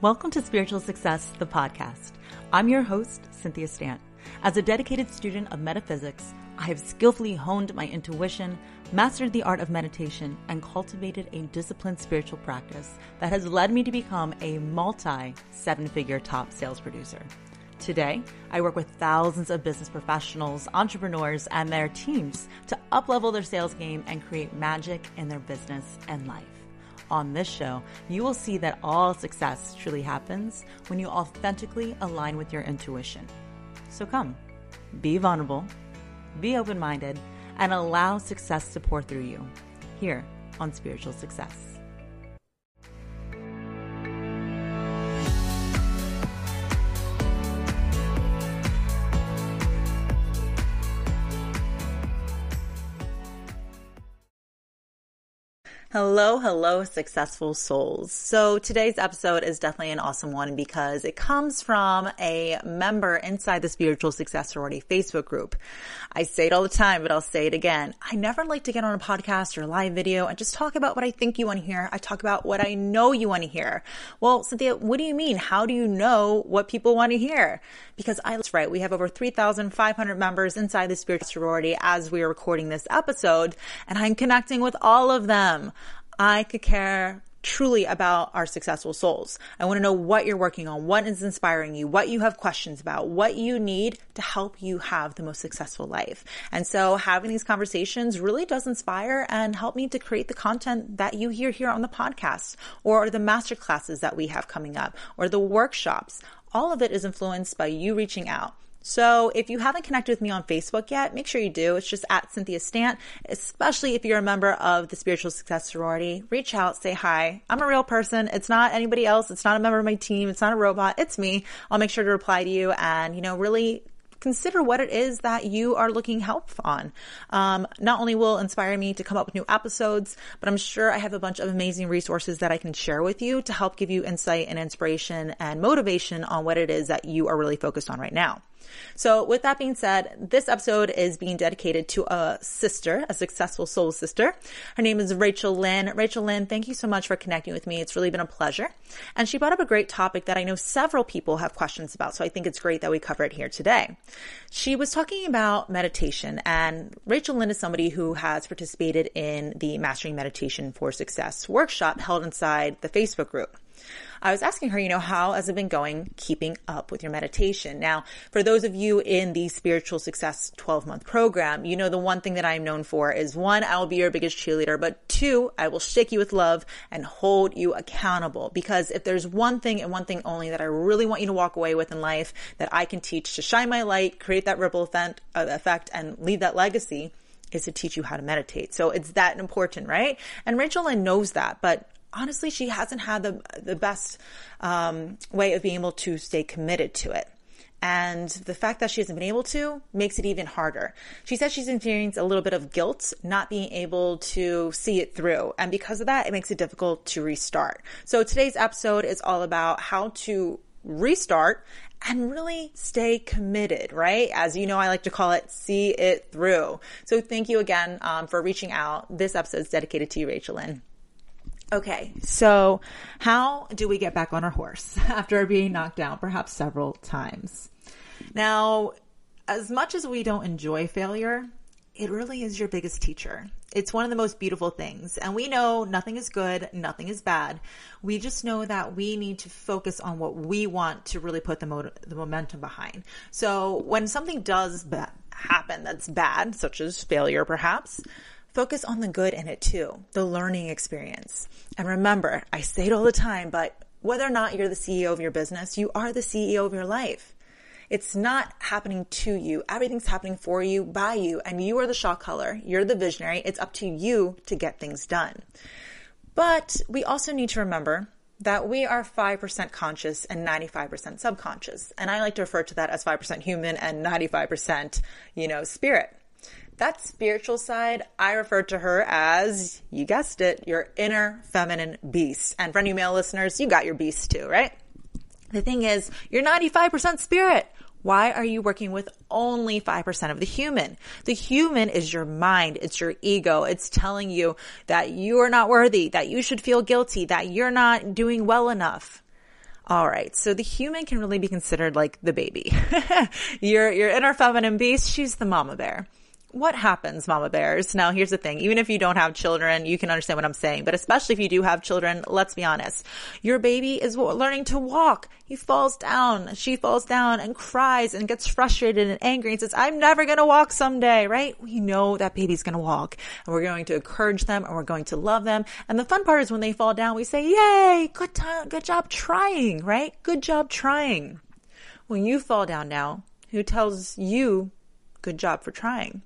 Welcome to Spiritual Success, the podcast. I'm your host, Cynthia Stant. As a dedicated student of metaphysics, I have skillfully honed my intuition, mastered the art of meditation, and cultivated a disciplined spiritual practice that has led me to become a multi seven figure top sales producer. Today, I work with thousands of business professionals, entrepreneurs, and their teams to uplevel their sales game and create magic in their business and life on this show, you will see that all success truly happens when you authentically align with your intuition. So come, be vulnerable, be open minded, and allow success to pour through you here on Spiritual Success. Hello, hello, successful souls. So today's episode is definitely an awesome one because it comes from a member inside the Spiritual Success Sorority Facebook group. I say it all the time, but I'll say it again. I never like to get on a podcast or a live video and just talk about what I think you want to hear. I talk about what I know you want to hear. Well, Cynthia, what do you mean? How do you know what people want to hear? Because I, that's right. We have over 3,500 members inside the Spiritual Sorority as we are recording this episode and I'm connecting with all of them. I could care truly about our successful souls. I want to know what you're working on, what is inspiring you, what you have questions about, what you need to help you have the most successful life. And so having these conversations really does inspire and help me to create the content that you hear here on the podcast or the master classes that we have coming up or the workshops. All of it is influenced by you reaching out. So if you haven't connected with me on Facebook yet, make sure you do. It's just at Cynthia Stant, especially if you're a member of the Spiritual Success Sorority. Reach out, say hi. I'm a real person. It's not anybody else. It's not a member of my team. It's not a robot. It's me. I'll make sure to reply to you and, you know, really consider what it is that you are looking help on. Um, not only will inspire me to come up with new episodes, but I'm sure I have a bunch of amazing resources that I can share with you to help give you insight and inspiration and motivation on what it is that you are really focused on right now. So with that being said, this episode is being dedicated to a sister, a successful soul sister. Her name is Rachel Lynn. Rachel Lynn, thank you so much for connecting with me. It's really been a pleasure. And she brought up a great topic that I know several people have questions about. So I think it's great that we cover it here today. She was talking about meditation and Rachel Lynn is somebody who has participated in the Mastering Meditation for Success workshop held inside the Facebook group. I was asking her, you know, how has it been going keeping up with your meditation? Now, for those of you in the spiritual success 12 month program, you know, the one thing that I'm known for is one, I will be your biggest cheerleader, but two, I will shake you with love and hold you accountable. Because if there's one thing and one thing only that I really want you to walk away with in life that I can teach to shine my light, create that ripple effect, uh, effect and leave that legacy, is to teach you how to meditate. So it's that important, right? And Rachel Lynn knows that, but honestly, she hasn't had the the best um, way of being able to stay committed to it. And the fact that she hasn't been able to makes it even harder. She says she's experiencing a little bit of guilt not being able to see it through. And because of that, it makes it difficult to restart. So today's episode is all about how to restart and really stay committed, right? As you know, I like to call it see it through. So thank you again um, for reaching out. This episode is dedicated to you, Rachel Lynn. Okay, so how do we get back on our horse after being knocked down perhaps several times? Now, as much as we don't enjoy failure, it really is your biggest teacher. It's one of the most beautiful things. And we know nothing is good, nothing is bad. We just know that we need to focus on what we want to really put the, mo- the momentum behind. So when something does ba- happen that's bad, such as failure perhaps, focus on the good in it too, the learning experience. And remember, I say it all the time, but whether or not you're the CEO of your business, you are the CEO of your life. It's not happening to you. Everything's happening for you, by you, and you are the shot caller. You're the visionary. It's up to you to get things done. But we also need to remember that we are 5% conscious and 95% subconscious. And I like to refer to that as 5% human and 95%, you know, spirit. That spiritual side, I refer to her as, you guessed it, your inner feminine beast. And for any male listeners, you got your beast too, right? The thing is, you're 95% spirit. Why are you working with only 5% of the human? The human is your mind. It's your ego. It's telling you that you are not worthy, that you should feel guilty, that you're not doing well enough. All right. So the human can really be considered like the baby. your, your inner feminine beast, she's the mama bear what happens, mama bears? Now, here's the thing. Even if you don't have children, you can understand what I'm saying. But especially if you do have children, let's be honest. Your baby is learning to walk. He falls down. She falls down and cries and gets frustrated and angry and says, I'm never going to walk someday, right? We know that baby's going to walk and we're going to encourage them and we're going to love them. And the fun part is when they fall down, we say, yay, good time, good job trying, right? Good job trying. When you fall down now, who tells you good job for trying?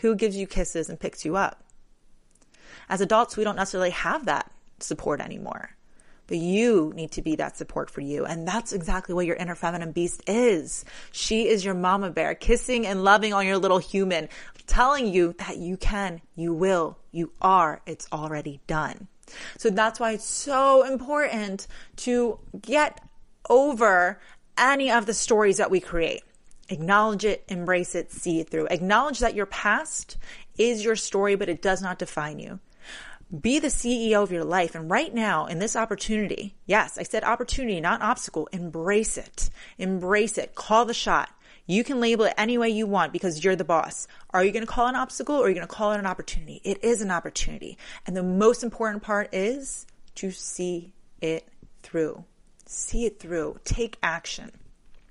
Who gives you kisses and picks you up? As adults, we don't necessarily have that support anymore. But you need to be that support for you. And that's exactly what your inner feminine beast is. She is your mama bear, kissing and loving on your little human, telling you that you can, you will, you are, it's already done. So that's why it's so important to get over any of the stories that we create. Acknowledge it, embrace it, see it through. Acknowledge that your past is your story, but it does not define you. Be the CEO of your life. And right now, in this opportunity, yes, I said opportunity, not obstacle, embrace it. Embrace it. Call the shot. You can label it any way you want because you're the boss. Are you going to call it an obstacle or are you going to call it an opportunity? It is an opportunity. And the most important part is to see it through. See it through. Take action.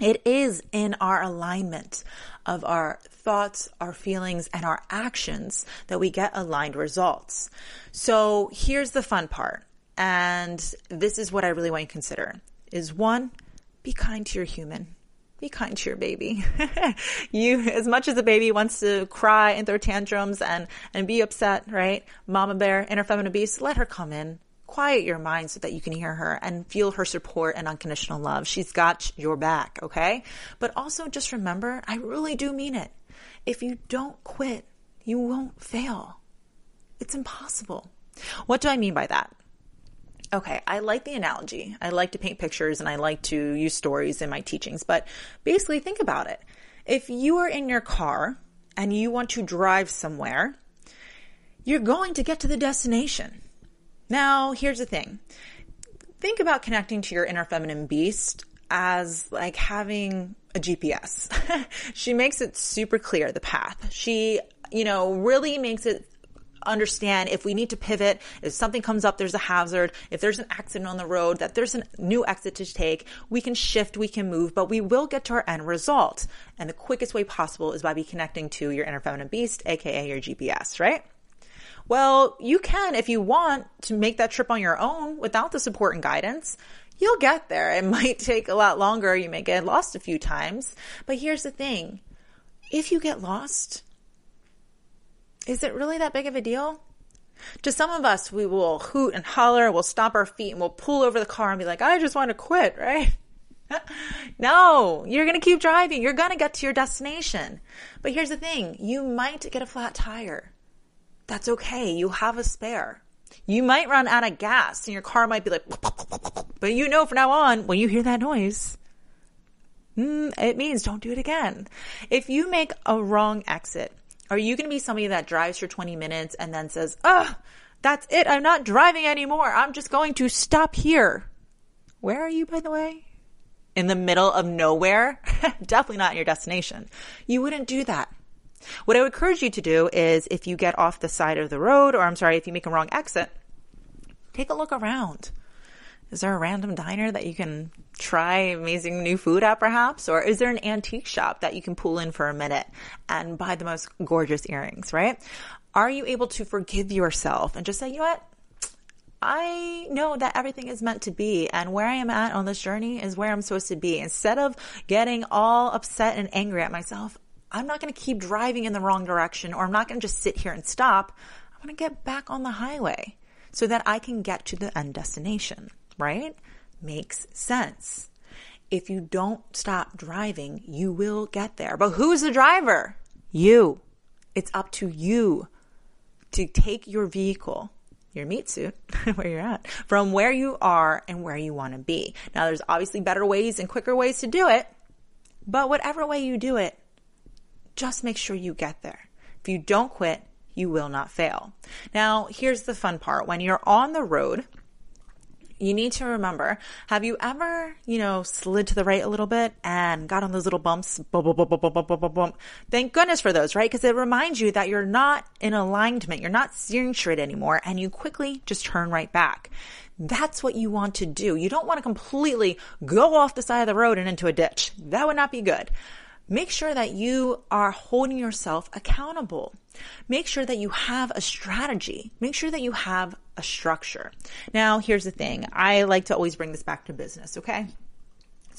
It is in our alignment of our thoughts, our feelings, and our actions that we get aligned results. So here's the fun part. And this is what I really want you to consider is one, be kind to your human. Be kind to your baby. you, as much as a baby wants to cry and throw tantrums and, and be upset, right? Mama bear, inner feminine beast, let her come in quiet your mind so that you can hear her and feel her support and unconditional love. She's got your back, okay? But also just remember, I really do mean it. If you don't quit, you won't fail. It's impossible. What do I mean by that? Okay, I like the analogy. I like to paint pictures and I like to use stories in my teachings, but basically think about it. If you are in your car and you want to drive somewhere, you're going to get to the destination. Now, here's the thing. Think about connecting to your inner feminine beast as like having a GPS. she makes it super clear, the path. She, you know, really makes it understand if we need to pivot, if something comes up, there's a hazard, if there's an accident on the road, that there's a new exit to take, we can shift, we can move, but we will get to our end result. And the quickest way possible is by be connecting to your inner feminine beast, aka your GPS, right? Well, you can, if you want to make that trip on your own without the support and guidance, you'll get there. It might take a lot longer. You may get lost a few times. But here's the thing. If you get lost, is it really that big of a deal? To some of us, we will hoot and holler, we'll stomp our feet and we'll pull over the car and be like, I just want to quit, right? no, you're going to keep driving. You're going to get to your destination. But here's the thing. You might get a flat tire. That's okay. You have a spare. You might run out of gas and your car might be like, but you know from now on, when you hear that noise, mm, it means don't do it again. If you make a wrong exit, are you going to be somebody that drives for 20 minutes and then says, oh, that's it. I'm not driving anymore. I'm just going to stop here. Where are you, by the way? In the middle of nowhere? Definitely not your destination. You wouldn't do that. What I would encourage you to do is if you get off the side of the road, or I'm sorry, if you make a wrong exit, take a look around. Is there a random diner that you can try amazing new food at perhaps? Or is there an antique shop that you can pull in for a minute and buy the most gorgeous earrings, right? Are you able to forgive yourself and just say, you know what? I know that everything is meant to be and where I am at on this journey is where I'm supposed to be. Instead of getting all upset and angry at myself, I'm not going to keep driving in the wrong direction or I'm not going to just sit here and stop. I want to get back on the highway so that I can get to the end destination, right? Makes sense. If you don't stop driving, you will get there. But who's the driver? You. It's up to you to take your vehicle, your meat suit, where you're at, from where you are and where you want to be. Now, there's obviously better ways and quicker ways to do it, but whatever way you do it, just make sure you get there. If you don't quit, you will not fail. Now, here's the fun part. When you're on the road, you need to remember have you ever, you know, slid to the right a little bit and got on those little bumps? Bum, bum, bum, bum, bum, bum, bum. Thank goodness for those, right? Because it reminds you that you're not in alignment, you're not steering straight anymore, and you quickly just turn right back. That's what you want to do. You don't want to completely go off the side of the road and into a ditch. That would not be good. Make sure that you are holding yourself accountable. Make sure that you have a strategy. Make sure that you have a structure. Now, here's the thing. I like to always bring this back to business, okay?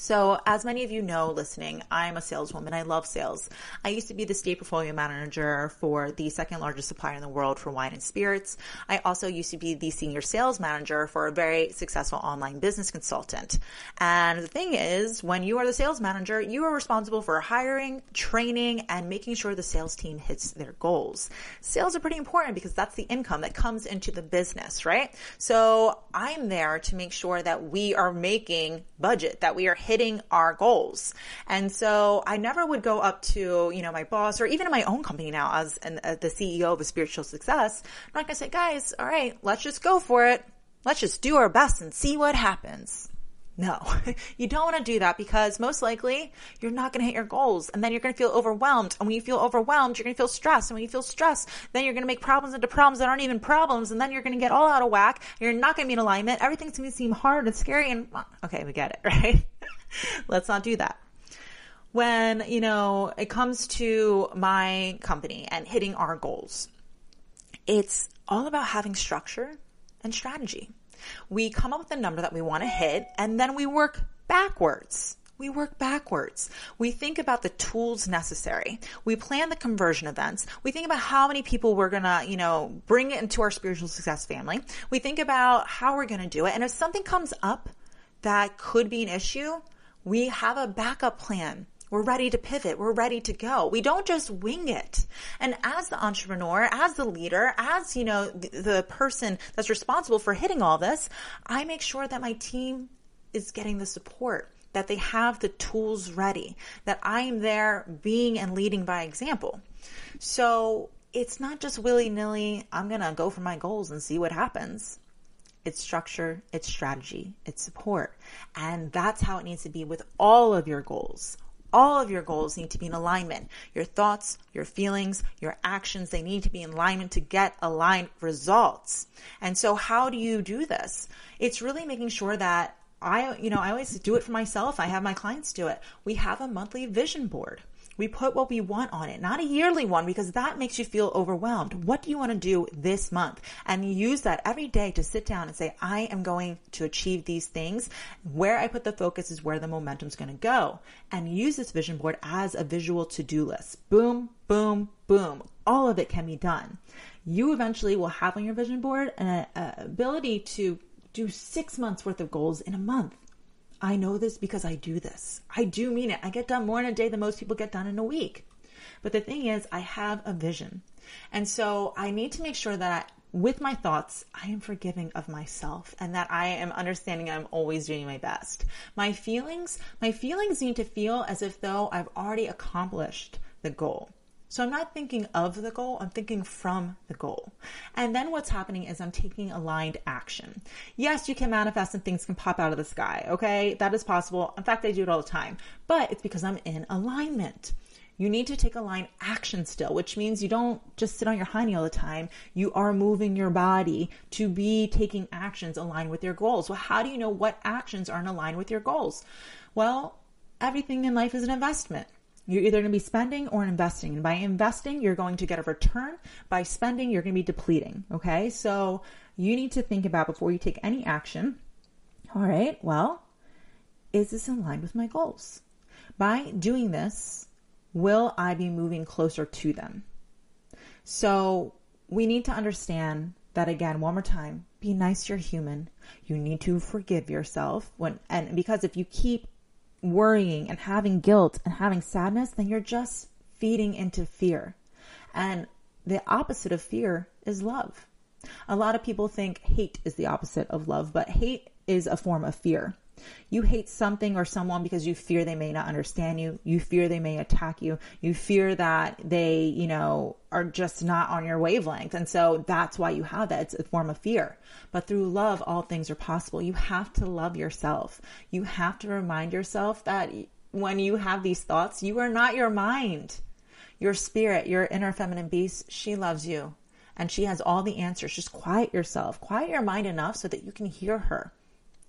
So, as many of you know listening, I'm a saleswoman. I love sales. I used to be the state portfolio manager for the second largest supplier in the world for wine and spirits. I also used to be the senior sales manager for a very successful online business consultant. And the thing is, when you are the sales manager, you are responsible for hiring, training, and making sure the sales team hits their goals. Sales are pretty important because that's the income that comes into the business, right? So, I'm there to make sure that we are making budget, that we are hitting hitting our goals. And so I never would go up to, you know, my boss or even in my own company now as an, uh, the CEO of a spiritual success. I'm not going to say, guys, all right, let's just go for it. Let's just do our best and see what happens. No, you don't want to do that because most likely you're not going to hit your goals and then you're going to feel overwhelmed. And when you feel overwhelmed, you're going to feel stressed. And when you feel stressed, then you're going to make problems into problems that aren't even problems. And then you're going to get all out of whack. You're not going to be in alignment. Everything's going to seem hard and scary. And okay, we get it, right? Let's not do that. When, you know, it comes to my company and hitting our goals, it's all about having structure and strategy. We come up with a number that we want to hit and then we work backwards. We work backwards. We think about the tools necessary. We plan the conversion events. We think about how many people we're going to, you know, bring into our spiritual success family. We think about how we're going to do it. And if something comes up that could be an issue, we have a backup plan. We're ready to pivot. We're ready to go. We don't just wing it. And as the entrepreneur, as the leader, as, you know, the, person that's responsible for hitting all this, I make sure that my team is getting the support that they have the tools ready, that I am there being and leading by example. So it's not just willy nilly, I'm going to go for my goals and see what happens its structure, its strategy, its support. And that's how it needs to be with all of your goals. All of your goals need to be in alignment. Your thoughts, your feelings, your actions, they need to be in alignment to get aligned results. And so how do you do this? It's really making sure that I, you know, I always do it for myself. I have my clients do it. We have a monthly vision board. We put what we want on it, not a yearly one because that makes you feel overwhelmed. What do you want to do this month? And you use that every day to sit down and say, I am going to achieve these things. Where I put the focus is where the momentum's going to go. And use this vision board as a visual to do list. Boom, boom, boom. All of it can be done. You eventually will have on your vision board an uh, ability to do six months worth of goals in a month. I know this because I do this. I do mean it. I get done more in a day than most people get done in a week. But the thing is, I have a vision. And so I need to make sure that with my thoughts, I am forgiving of myself and that I am understanding I'm always doing my best. My feelings, my feelings need to feel as if though I've already accomplished the goal. So I'm not thinking of the goal, I'm thinking from the goal. And then what's happening is I'm taking aligned action. Yes, you can manifest and things can pop out of the sky, okay? That is possible. In fact, I do it all the time, but it's because I'm in alignment. You need to take aligned action still, which means you don't just sit on your hiney all the time. You are moving your body to be taking actions aligned with your goals. Well, how do you know what actions are in line with your goals? Well, everything in life is an investment you're either going to be spending or investing. And by investing, you're going to get a return. By spending, you're going to be depleting. Okay. So you need to think about before you take any action. All right. Well, is this in line with my goals? By doing this, will I be moving closer to them? So we need to understand that again, one more time, be nice, you're human. You need to forgive yourself when, and because if you keep worrying and having guilt and having sadness, then you're just feeding into fear. And the opposite of fear is love. A lot of people think hate is the opposite of love, but hate is a form of fear. You hate something or someone because you fear they may not understand you. You fear they may attack you. You fear that they, you know, are just not on your wavelength. And so that's why you have that. It's a form of fear. But through love, all things are possible. You have to love yourself. You have to remind yourself that when you have these thoughts, you are not your mind. Your spirit, your inner feminine beast, she loves you and she has all the answers. Just quiet yourself, quiet your mind enough so that you can hear her.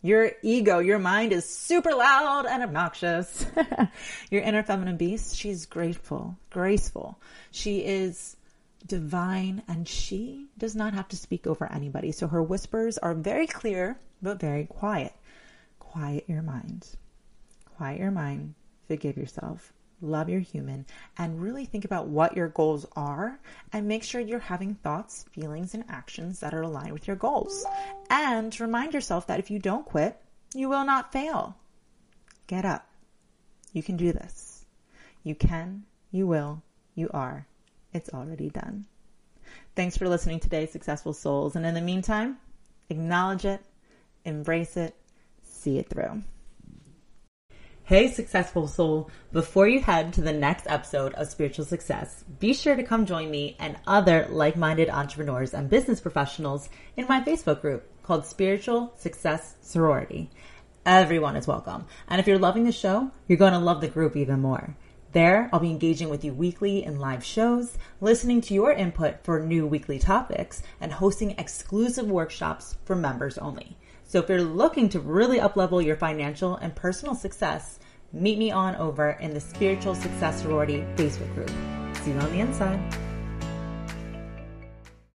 Your ego, your mind is super loud and obnoxious. your inner feminine beast, she's grateful, graceful. She is divine and she does not have to speak over anybody. So her whispers are very clear, but very quiet. Quiet your mind. Quiet your mind. Forgive yourself love your human, and really think about what your goals are and make sure you're having thoughts, feelings, and actions that are aligned with your goals. And remind yourself that if you don't quit, you will not fail. Get up. You can do this. You can, you will, you are. It's already done. Thanks for listening today, Successful Souls. And in the meantime, acknowledge it, embrace it, see it through. Hey, successful soul. Before you head to the next episode of Spiritual Success, be sure to come join me and other like minded entrepreneurs and business professionals in my Facebook group called Spiritual Success Sorority. Everyone is welcome. And if you're loving the show, you're going to love the group even more. There, I'll be engaging with you weekly in live shows, listening to your input for new weekly topics, and hosting exclusive workshops for members only. So if you're looking to really uplevel your financial and personal success, meet me on over in the Spiritual Success Sorority Facebook group. See you on the inside.